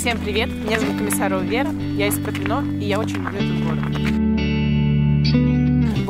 Всем привет, меня зовут Комиссарова Вера, я из Протвино, и я очень люблю этот город.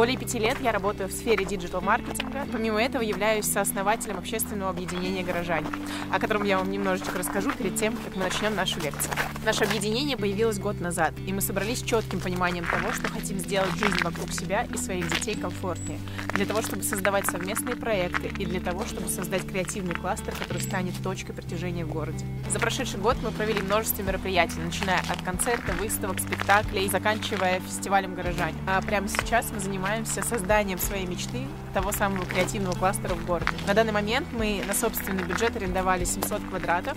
Более пяти лет я работаю в сфере диджитал-маркетинга. Помимо этого являюсь сооснователем общественного объединения «Горожане», о котором я вам немножечко расскажу перед тем, как мы начнем нашу лекцию. Наше объединение появилось год назад, и мы собрались с четким пониманием того, что хотим сделать жизнь вокруг себя и своих детей комфортнее, для того, чтобы создавать совместные проекты и для того, чтобы создать креативный кластер, который станет точкой притяжения в городе. За прошедший год мы провели множество мероприятий, начиная от концерта, выставок, спектаклей, заканчивая фестивалем «Горожане». А прямо сейчас мы занимаемся занимаемся созданием своей мечты, того самого креативного кластера в городе. На данный момент мы на собственный бюджет арендовали 700 квадратов.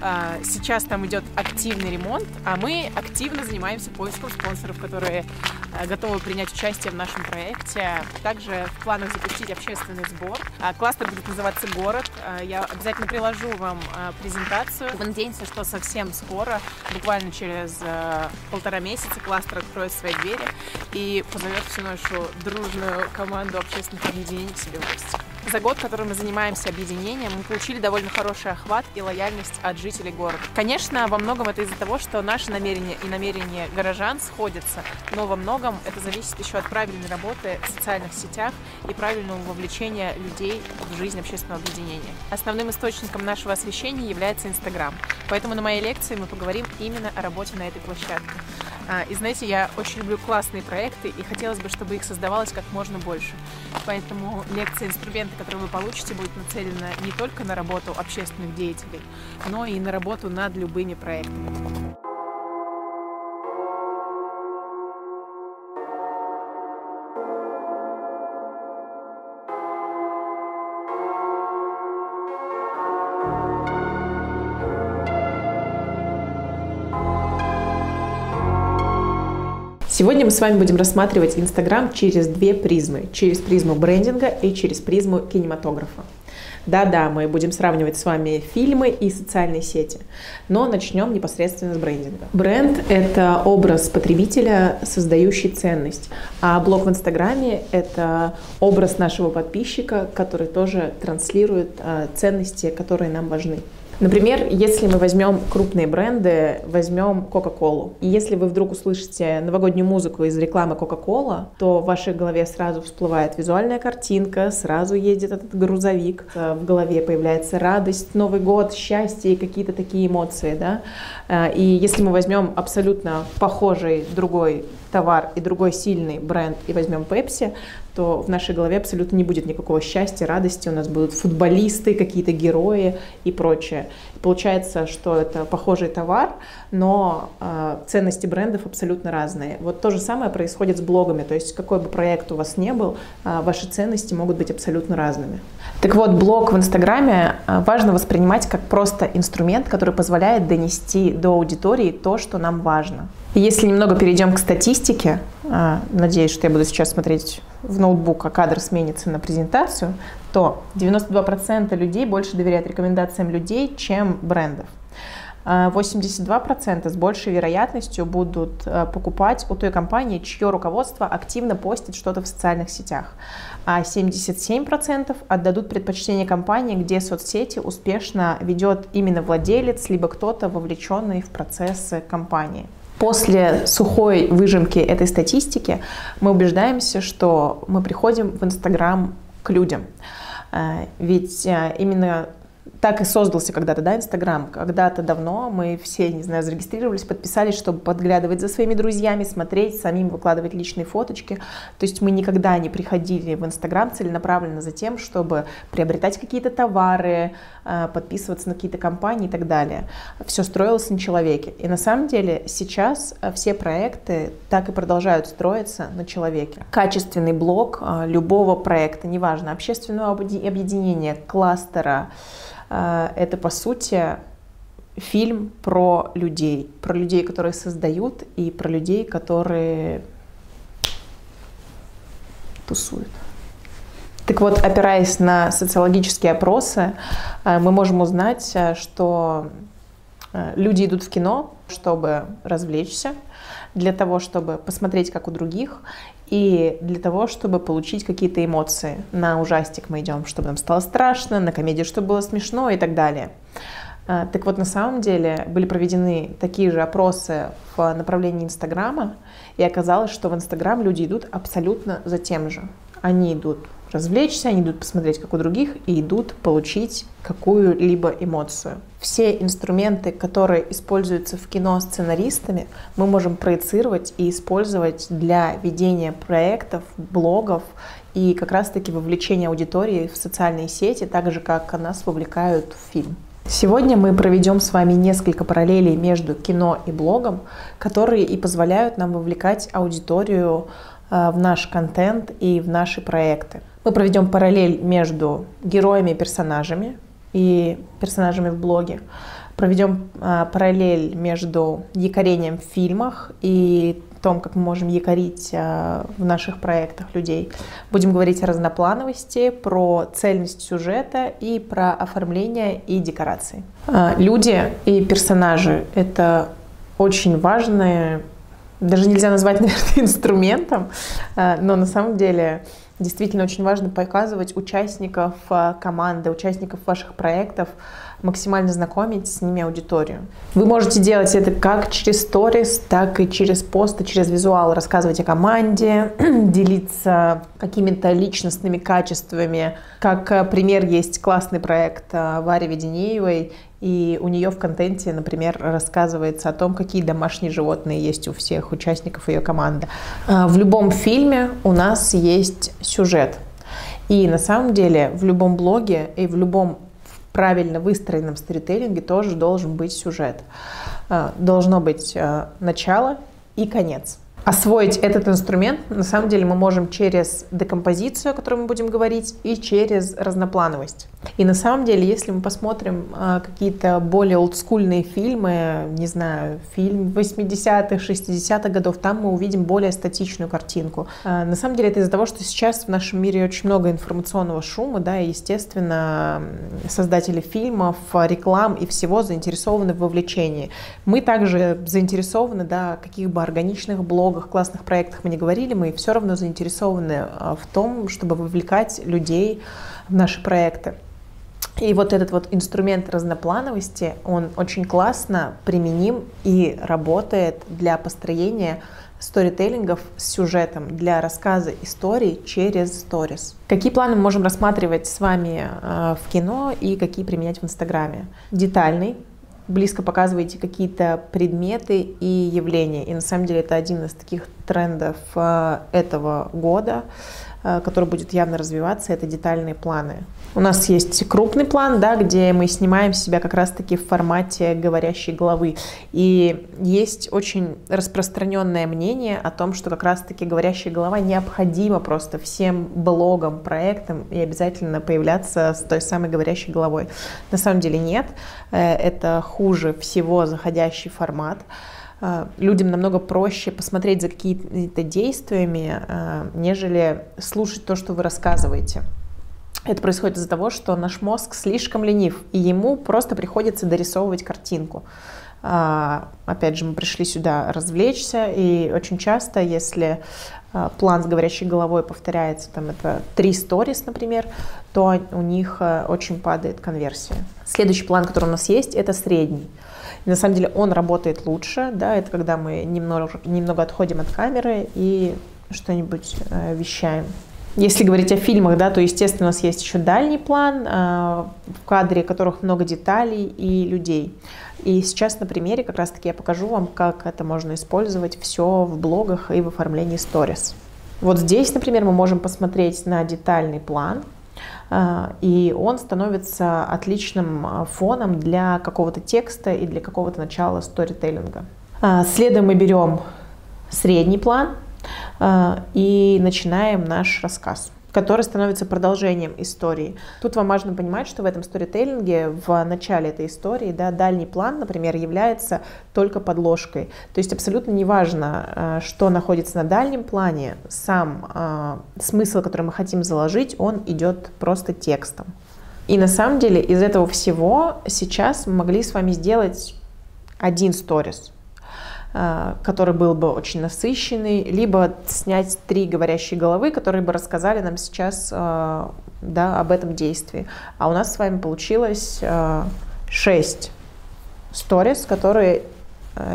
А, сейчас там идет активный ремонт, а мы активно занимаемся поиском спонсоров, которые а, готовы принять участие в нашем проекте. Также в планах запустить общественный сбор. А, кластер будет называться «Город». Я обязательно приложу вам презентацию. Мы надеемся, что совсем скоро, буквально через полтора месяца, кластер откроет свои двери и позовет всю нашу дружную команду общественных объединений себе в гости. За год, который мы занимаемся объединением, мы получили довольно хороший охват и лояльность от жителей города. Конечно, во многом это из-за того, что наши намерения и намерения горожан сходятся, но во многом это зависит еще от правильной работы в социальных сетях и правильного вовлечения людей в жизнь общественного объединения. Основным источником нашего освещения является Инстаграм, поэтому на моей лекции мы поговорим именно о работе на этой площадке. А, и знаете, я очень люблю классные проекты, и хотелось бы, чтобы их создавалось как можно больше. Поэтому лекция инструменты, которые вы получите, будет нацелена не только на работу общественных деятелей, но и на работу над любыми проектами. Сегодня мы с вами будем рассматривать Инстаграм через две призмы. Через призму брендинга и через призму кинематографа. Да-да, мы будем сравнивать с вами фильмы и социальные сети. Но начнем непосредственно с брендинга. Бренд — это образ потребителя, создающий ценность. А блог в Инстаграме — это образ нашего подписчика, который тоже транслирует а, ценности, которые нам важны. Например, если мы возьмем крупные бренды, возьмем Coca-Cola, и если вы вдруг услышите новогоднюю музыку из рекламы Coca-Cola, то в вашей голове сразу всплывает визуальная картинка, сразу едет этот грузовик, э, в голове появляется радость, Новый год, счастье и какие-то такие эмоции, да. Э, и если мы возьмем абсолютно похожий другой товар и другой сильный бренд и возьмем Pepsi, то в нашей голове абсолютно не будет никакого счастья, радости. У нас будут футболисты, какие-то герои и прочее. Получается, что это похожий товар, но э, ценности брендов абсолютно разные. Вот то же самое происходит с блогами. То есть какой бы проект у вас не был, э, ваши ценности могут быть абсолютно разными. Так вот, блог в Инстаграме э, важно воспринимать как просто инструмент, который позволяет донести до аудитории то, что нам важно. Если немного перейдем к статистике, надеюсь, что я буду сейчас смотреть в ноутбук, а кадр сменится на презентацию, то 92% людей больше доверяют рекомендациям людей, чем брендов. 82% а, с большей вероятностью будут а, покупать у той компании, чье руководство активно постит что-то в социальных сетях. А 77% отдадут предпочтение компании, где соцсети успешно ведет именно владелец, либо кто-то вовлеченный в процессы компании. После сухой выжимки этой статистики мы убеждаемся, что мы приходим в Инстаграм к людям. Э, ведь э, именно так и создался когда-то, да, Инстаграм. Когда-то давно мы все, не знаю, зарегистрировались, подписались, чтобы подглядывать за своими друзьями, смотреть, самим выкладывать личные фоточки. То есть мы никогда не приходили в Инстаграм целенаправленно за тем, чтобы приобретать какие-то товары, э, подписываться на какие-то компании и так далее. Все строилось на человеке. И на самом деле сейчас э, все проекты так и продолжают строиться на человеке. Качественный блок э, любого проекта, неважно, общественного объединения, кластера, это, по сути, фильм про людей, про людей, которые создают, и про людей, которые тусуют. Так вот, опираясь на социологические опросы, э, мы можем узнать, э, что люди идут в кино, чтобы развлечься, для того, чтобы посмотреть, как у других, и для того, чтобы получить какие-то эмоции. На ужастик мы идем, чтобы нам стало страшно, на комедию, чтобы было смешно и так далее. А, так вот, на самом деле были проведены такие же опросы в направлении Инстаграма, и оказалось, что в Инстаграм люди идут абсолютно за тем же. Они идут развлечься, они идут посмотреть, как у других, и идут получить какую-либо эмоцию. Все инструменты, которые используются в кино сценаристами, мы можем проецировать и использовать для ведения проектов, блогов и как раз-таки вовлечения аудитории в социальные сети, так же, как нас вовлекают в фильм. Сегодня мы проведем с вами несколько параллелей между кино и блогом, которые и позволяют нам вовлекать аудиторию в наш контент и в наши проекты. Мы проведем параллель между героями и персонажами и персонажами в блоге. Проведем а, параллель между якорением в фильмах и том, как мы можем якорить а, в наших проектах людей. Будем говорить о разноплановости, про цельность сюжета и про оформление и декорации. Люди и персонажи — это очень важные, даже нельзя назвать, наверное, инструментом, а, но на самом деле Действительно очень важно показывать участников э, команды, участников ваших проектов, максимально знакомить с ними аудиторию. Вы можете делать это как через сторис, так и через посты, через визуал, рассказывать о команде, делиться какими-то личностными качествами. Как э, пример есть классный проект э, Вари Веденеевой и у нее в контенте, например, рассказывается о том, какие домашние животные есть у всех участников ее команды. А, в любом фильме у нас есть сюжет. И на самом деле в любом блоге и в любом правильно выстроенном сторителлинге тоже должен быть сюжет. А, должно быть а, начало и конец освоить этот инструмент на самом деле мы можем через декомпозицию, о которой мы будем говорить, и через разноплановость. И на самом деле, если мы посмотрим а, какие-то более олдскульные фильмы, не знаю, фильм 80-х, 60-х годов, там мы увидим более статичную картинку. А, на самом деле это из-за того, что сейчас в нашем мире очень много информационного шума, да, и, естественно, создатели фильмов, реклам и всего заинтересованы в вовлечении. Мы также заинтересованы, да, каких бы органичных блогов, блогах, классных проектах мы не говорили, мы все равно заинтересованы а, в том, чтобы вовлекать людей в наши проекты. И вот этот вот инструмент разноплановости, он очень классно применим и работает для построения сторителлингов с сюжетом для рассказа историй через сторис. Какие планы мы можем рассматривать с вами а, в кино и какие применять в Инстаграме? Детальный, близко показываете какие-то предметы и явления. И на самом деле это один из таких трендов э, этого года, э, который будет явно развиваться, это детальные планы. У нас есть крупный план, да, где мы снимаем себя как раз-таки в формате говорящей головы. И есть очень распространенное мнение о том, что как раз-таки говорящая голова необходима просто всем блогам, проектам и обязательно появляться с той самой говорящей головой. На самом деле нет. Э, это хуже всего заходящий формат э, людям намного проще посмотреть за какими-то действиями, э, нежели слушать то, что вы рассказываете. Это происходит из-за того, что наш мозг слишком ленив, и ему просто приходится дорисовывать картинку. А, опять же, мы пришли сюда развлечься, и очень часто, если а, план с говорящей головой повторяется, там это три сторис, например, то у них а, очень падает конверсия. Следующий план, который у нас есть, это средний. И на самом деле он работает лучше, да, это когда мы немного, немного отходим от камеры и что-нибудь э, вещаем. Если говорить о фильмах, да, то, естественно, у нас есть еще дальний план, э, в кадре которых много деталей и людей. И сейчас на примере как раз-таки я покажу вам, как это можно использовать все в блогах и в оформлении сторис. Вот здесь, например, мы можем посмотреть на детальный план, э, и он становится отличным э, фоном для какого-то текста и для какого-то начала сторителлинга. Следом мы берем средний план, а, и начинаем наш рассказ который становится продолжением истории. Тут вам важно понимать, что в этом сторителлинге, в начале этой истории, да, дальний план, например, является только подложкой. То есть абсолютно неважно, а, что находится на дальнем плане, сам э, смысл, который мы хотим заложить, он идет просто текстом. И на самом деле из этого всего сейчас мы могли с вами сделать один сторис. Э, который был бы очень насыщенный, либо снять три говорящие головы, которые бы рассказали нам сейчас э, да, об этом действии. А у нас с вами получилось шесть сторис, которые э,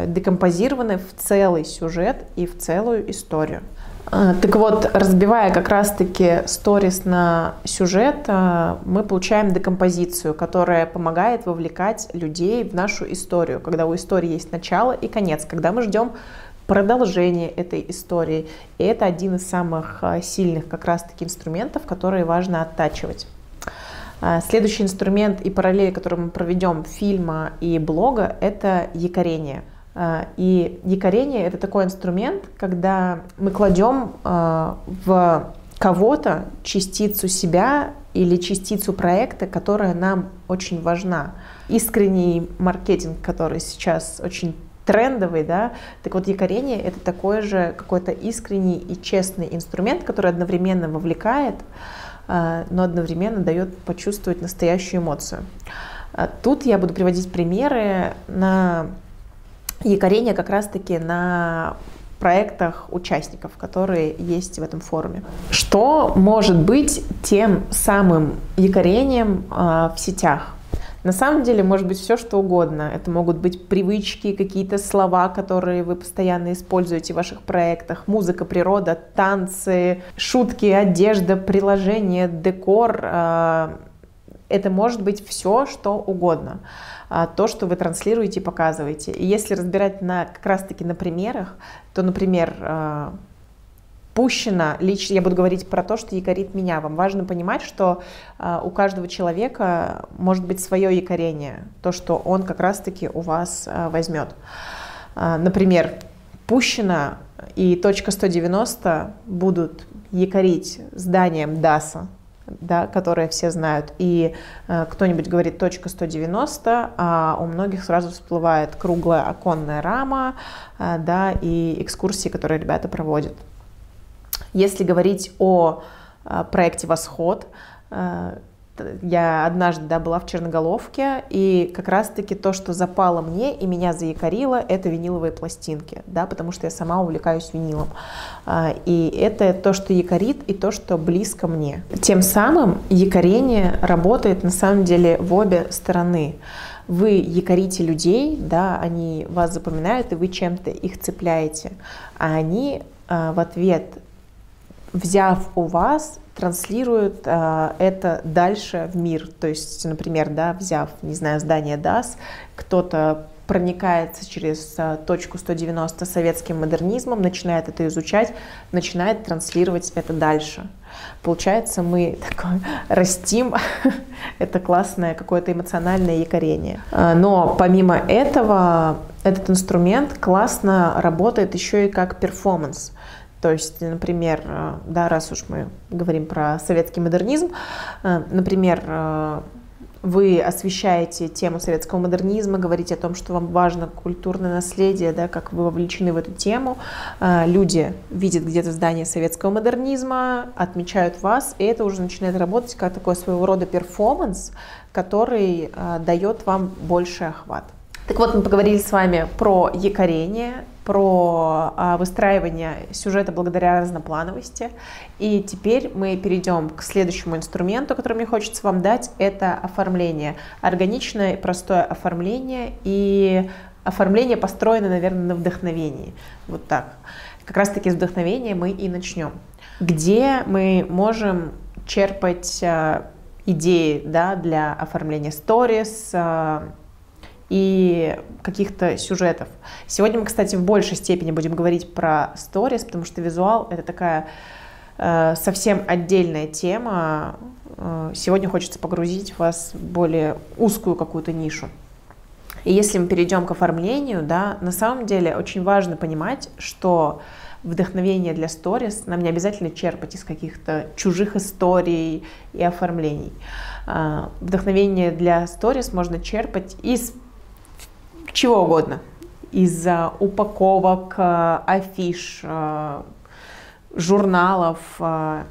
декомпозированы в целый сюжет и в целую историю. А, так вот, разбивая как раз-таки сторис на сюжет, а, мы получаем декомпозицию, которая помогает вовлекать людей в нашу историю, когда у истории есть начало и конец, когда мы ждем продолжение этой истории. И это один из самых а, сильных как раз-таки инструментов, которые важно оттачивать. Следующий инструмент и параллель, который мы проведем фильма и блога, это якорение – а, и якорение — это такой инструмент, когда мы кладем а, в кого-то частицу себя или частицу проекта, которая нам очень важна. Искренний маркетинг, который сейчас очень трендовый, да, так вот якорение — это такой же какой-то искренний и честный инструмент, который одновременно вовлекает, а, но одновременно дает почувствовать настоящую эмоцию. Тут я буду приводить примеры на якорение как раз-таки на проектах участников, которые есть в этом форуме. Что может быть тем самым якорением э, в сетях? На самом деле может быть все, что угодно. Это могут быть привычки, какие-то слова, которые вы постоянно используете в ваших проектах, музыка, природа, танцы, шутки, одежда, приложения, декор. Э, это может быть все, что угодно. А, то, что вы транслируете и показываете. И если разбирать на, как раз-таки на примерах, то, например, а, пущено, лично я буду говорить про то, что якорит меня. Вам важно понимать, что а, у каждого человека может быть свое якорение, то, что он как раз-таки у вас возьмет. Например, пущено и точка 190 будут якорить зданием ДАСа, да, которые все знают. И э, кто-нибудь говорит точка 190, а у многих сразу всплывает круглая оконная рама э, да, и экскурсии, которые ребята проводят. Если говорить о э, проекте «Восход», э, я однажды да, была в Черноголовке, и как раз-таки то, что запало мне и меня заякорило, это виниловые пластинки, да, потому что я сама увлекаюсь винилом. А, и это то, что якорит, и то, что близко мне. Тем самым якорение работает на самом деле в обе стороны. Вы якорите людей, да, они вас запоминают, и вы чем-то их цепляете, а они в ответ взяв у вас, транслируют э, это дальше в мир. То есть, например, да, взяв, не знаю, здание DAS, кто-то проникается через а, точку 190 советским модернизмом, начинает это изучать, начинает транслировать это дальше. Получается, мы такое растим, это классное какое-то эмоциональное якорение. Но помимо этого, этот инструмент классно работает еще и как перформанс. То есть, например, э, да, раз уж мы говорим про советский модернизм, э, например, э, вы освещаете тему советского модернизма, говорите о том, что вам важно культурное наследие, да, как вы вовлечены в эту тему. Люди видят где-то здание советского модернизма, отмечают вас, и это уже начинает работать как такой своего рода перформанс, который дает вам больший охват. Так вот, мы поговорили с вами про якорение, про а, выстраивание сюжета благодаря разноплановости. И теперь мы перейдем к следующему инструменту, который мне хочется вам дать. Это оформление. Органичное простое оформление. И оформление построено, наверное, на вдохновении. Вот так. Как раз-таки с вдохновения мы и начнем. Где мы можем черпать а, идеи да, для оформления сторис, а, и каких-то сюжетов. Сегодня мы, кстати, в большей степени будем говорить про сторис, потому что визуал — это такая э, совсем отдельная тема. Э, сегодня хочется погрузить вас в более узкую какую-то нишу. И если мы перейдем к оформлению, да, на самом деле очень важно понимать, что вдохновение для сторис нам не обязательно черпать из каких-то чужих историй и оформлений. Э, вдохновение для сторис можно черпать из чего угодно. Из упаковок, э, афиш, э, журналов. Э,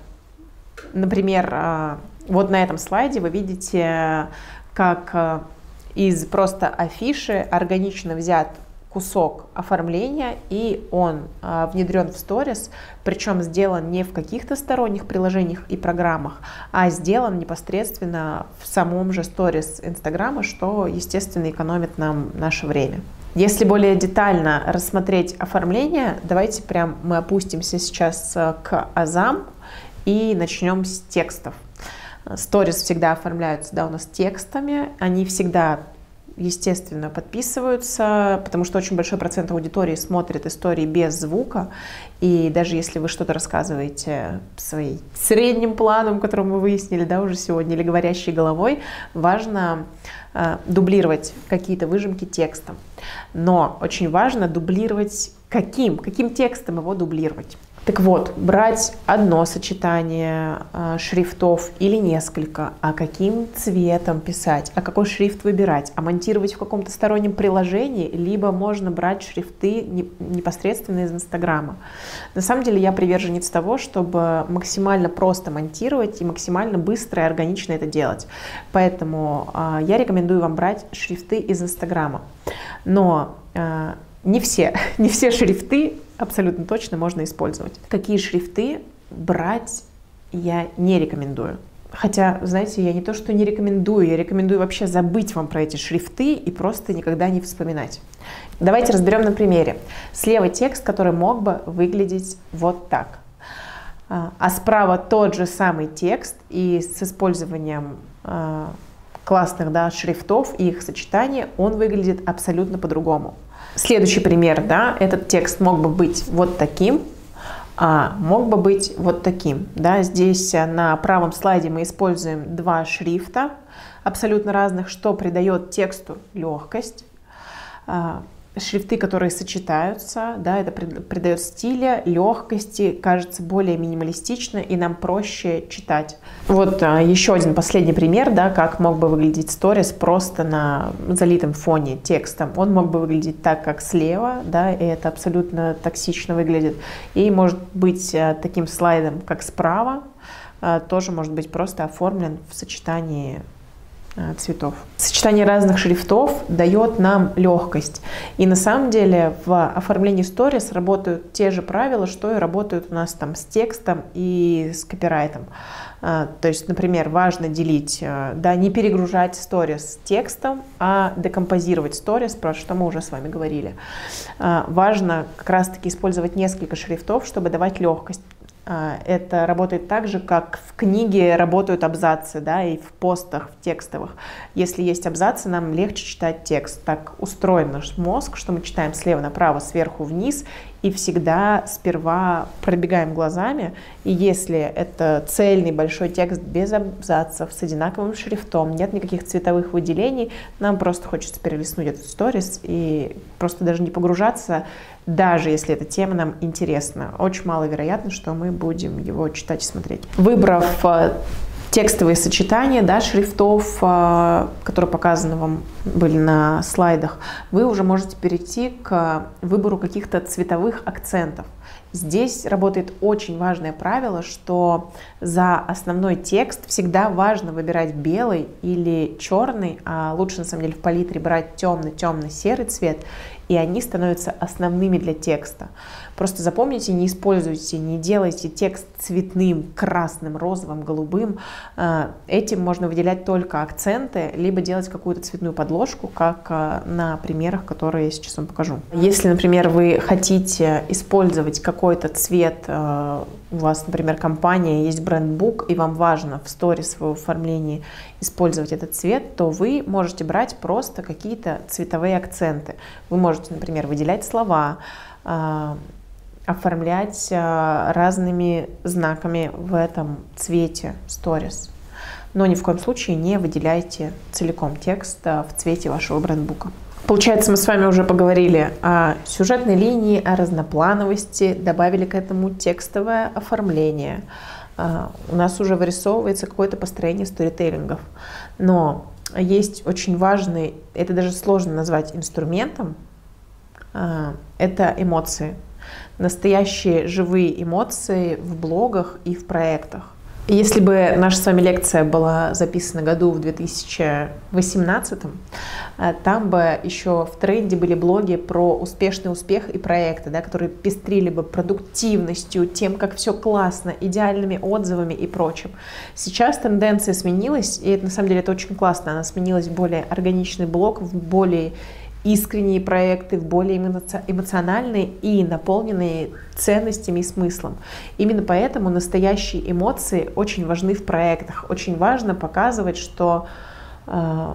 например, вот на этом слайде вы видите, как из просто афиши органично взят кусок оформления, и он а, внедрен в сторис, причем сделан не в каких-то сторонних приложениях и программах, а сделан непосредственно в самом же сторис Инстаграма, что, естественно, экономит нам наше время. Если более детально рассмотреть оформление, давайте прям мы опустимся сейчас э, к азам и начнем с текстов. Сторис всегда оформляются да, у нас текстами, они всегда естественно, подписываются, потому что очень большой процент аудитории смотрит истории без звука. И даже если вы что-то рассказываете своим средним планом, который мы выяснили да, уже сегодня, или говорящей головой, важно э, дублировать какие-то выжимки текстом. Но очень важно дублировать каким, каким текстом его дублировать. Так вот, брать одно сочетание э, шрифтов или несколько, а каким цветом писать, а какой шрифт выбирать, а монтировать в каком-то стороннем приложении, либо можно брать шрифты не, непосредственно из Инстаграма. На самом деле я приверженец того, чтобы максимально просто монтировать и максимально быстро и органично это делать. Поэтому э, я рекомендую вам брать шрифты из Инстаграма. Но э, не все, не все шрифты абсолютно точно можно использовать. Какие шрифты брать я не рекомендую. Хотя, знаете, я не то, что не рекомендую, я рекомендую вообще забыть вам про эти шрифты и просто никогда не вспоминать. Давайте разберем на примере. Слева текст, который мог бы выглядеть вот так. А, а справа тот же самый текст и с использованием а, классных да, шрифтов и их сочетания он выглядит абсолютно по-другому. Следующий пример, да, этот текст мог бы быть вот таким, а мог бы быть вот таким. Да. Здесь э, на правом слайде мы используем два шрифта абсолютно разных, что придает тексту легкость. Шрифты, которые сочетаются, да, это придает стиля, легкости, кажется более минималистично и нам проще читать. Вот а, еще один последний пример, да, как мог бы выглядеть сторис просто на залитом фоне текстом. Он мог бы выглядеть так, как слева, да, и это абсолютно токсично выглядит. И может быть а, таким слайдом, как справа, а, тоже может быть просто оформлен в сочетании цветов. Сочетание разных шрифтов дает нам легкость. И на самом деле в оформлении сторис работают те же правила, что и работают у нас там с текстом и с копирайтом. Э, то есть, например, важно делить, э, да, не перегружать сторис текстом, а декомпозировать сторис, про что мы уже с вами говорили. Важно как раз-таки использовать несколько шрифтов, чтобы давать легкость. А, это работает так же, как в книге работают абзацы, да, и в постах, в текстовых. Если есть абзацы, нам легче читать текст. Так устроен наш мозг, что мы читаем слева направо, сверху вниз, и всегда сперва пробегаем глазами, и если это цельный большой текст без абзацев, с одинаковым шрифтом, нет никаких цветовых выделений, нам просто хочется перелистнуть этот сторис и просто даже не погружаться, даже если эта тема нам интересна. Очень маловероятно, что мы будем его читать и смотреть. Выбрав э, текстовые сочетания да, шрифтов, а, которые показаны вам были на слайдах, вы уже можете перейти к выбору каких-то цветовых акцентов. Здесь работает очень важное правило, что за основной текст всегда важно выбирать белый или черный, а лучше на самом деле в палитре брать темный, темно-серый цвет, и они становятся основными для текста. Просто запомните, не используйте, не делайте текст цветным, красным, розовым, голубым. Э, этим можно выделять только акценты, либо делать какую-то цветную подложку, как э, на примерах, которые я сейчас вам покажу. Если, например, вы хотите использовать какой-то цвет, э, у вас, например, компания, есть брендбук, и вам важно в сторис в оформлении использовать этот цвет, то вы можете брать просто какие-то цветовые акценты. Вы можете, например, выделять слова, оформлять э, разными знаками в этом цвете сторис. Но ни в коем случае не выделяйте целиком текст э, в цвете вашего брендбука. Получается, мы с вами уже поговорили о сюжетной линии, о разноплановости, добавили к этому текстовое оформление. Э, у нас уже вырисовывается какое-то построение сторителлингов. Но есть очень важный, это даже сложно назвать инструментом, это эмоции настоящие живые эмоции в блогах и в проектах. Если бы наша с вами лекция была записана году в 2018, э, там бы еще в тренде были блоги про успешный успех и проекты, да, которые пестрили бы продуктивностью, тем, как все классно, идеальными отзывами и прочим. Сейчас тенденция сменилась, и это на самом деле это очень классно, она сменилась в более органичный блог, в более искренние проекты, в более эмоциональные и наполненные ценностями и смыслом. Именно поэтому настоящие эмоции очень важны в проектах. Очень важно показывать, что э,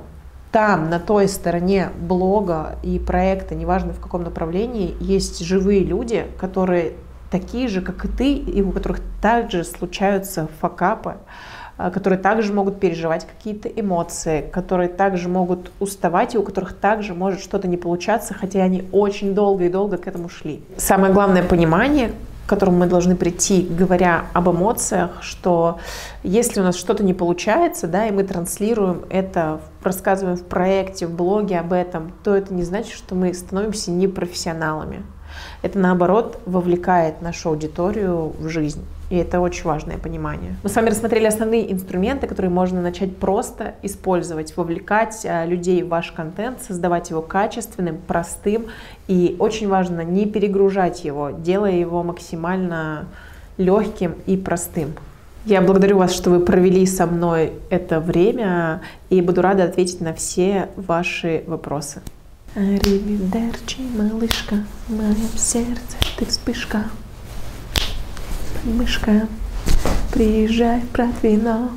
там, на той стороне блога и проекта, неважно в каком направлении, есть живые люди, которые такие же, как и ты, и у которых также случаются факапы, которые также могут переживать какие-то эмоции, которые также могут уставать и у которых также может что-то не получаться, хотя они очень долго и долго к этому шли. Самое главное понимание, к которому мы должны прийти, говоря об эмоциях, что если у нас что-то не получается, да, и мы транслируем это, рассказываем в проекте, в блоге об этом, то это не значит, что мы становимся непрофессионалами. Это, наоборот, вовлекает нашу аудиторию в жизнь. И это очень важное понимание. Мы с вами рассмотрели основные инструменты, которые можно начать просто использовать, вовлекать а, людей в ваш контент, создавать его качественным, простым. И очень важно не перегружать его, делая его максимально легким и простым. Я благодарю вас, что вы провели со мной это время и буду рада ответить на все ваши вопросы. Аривидерчи, малышка, в моем сердце ты вспышка. Мышка, приезжай, брат, вино.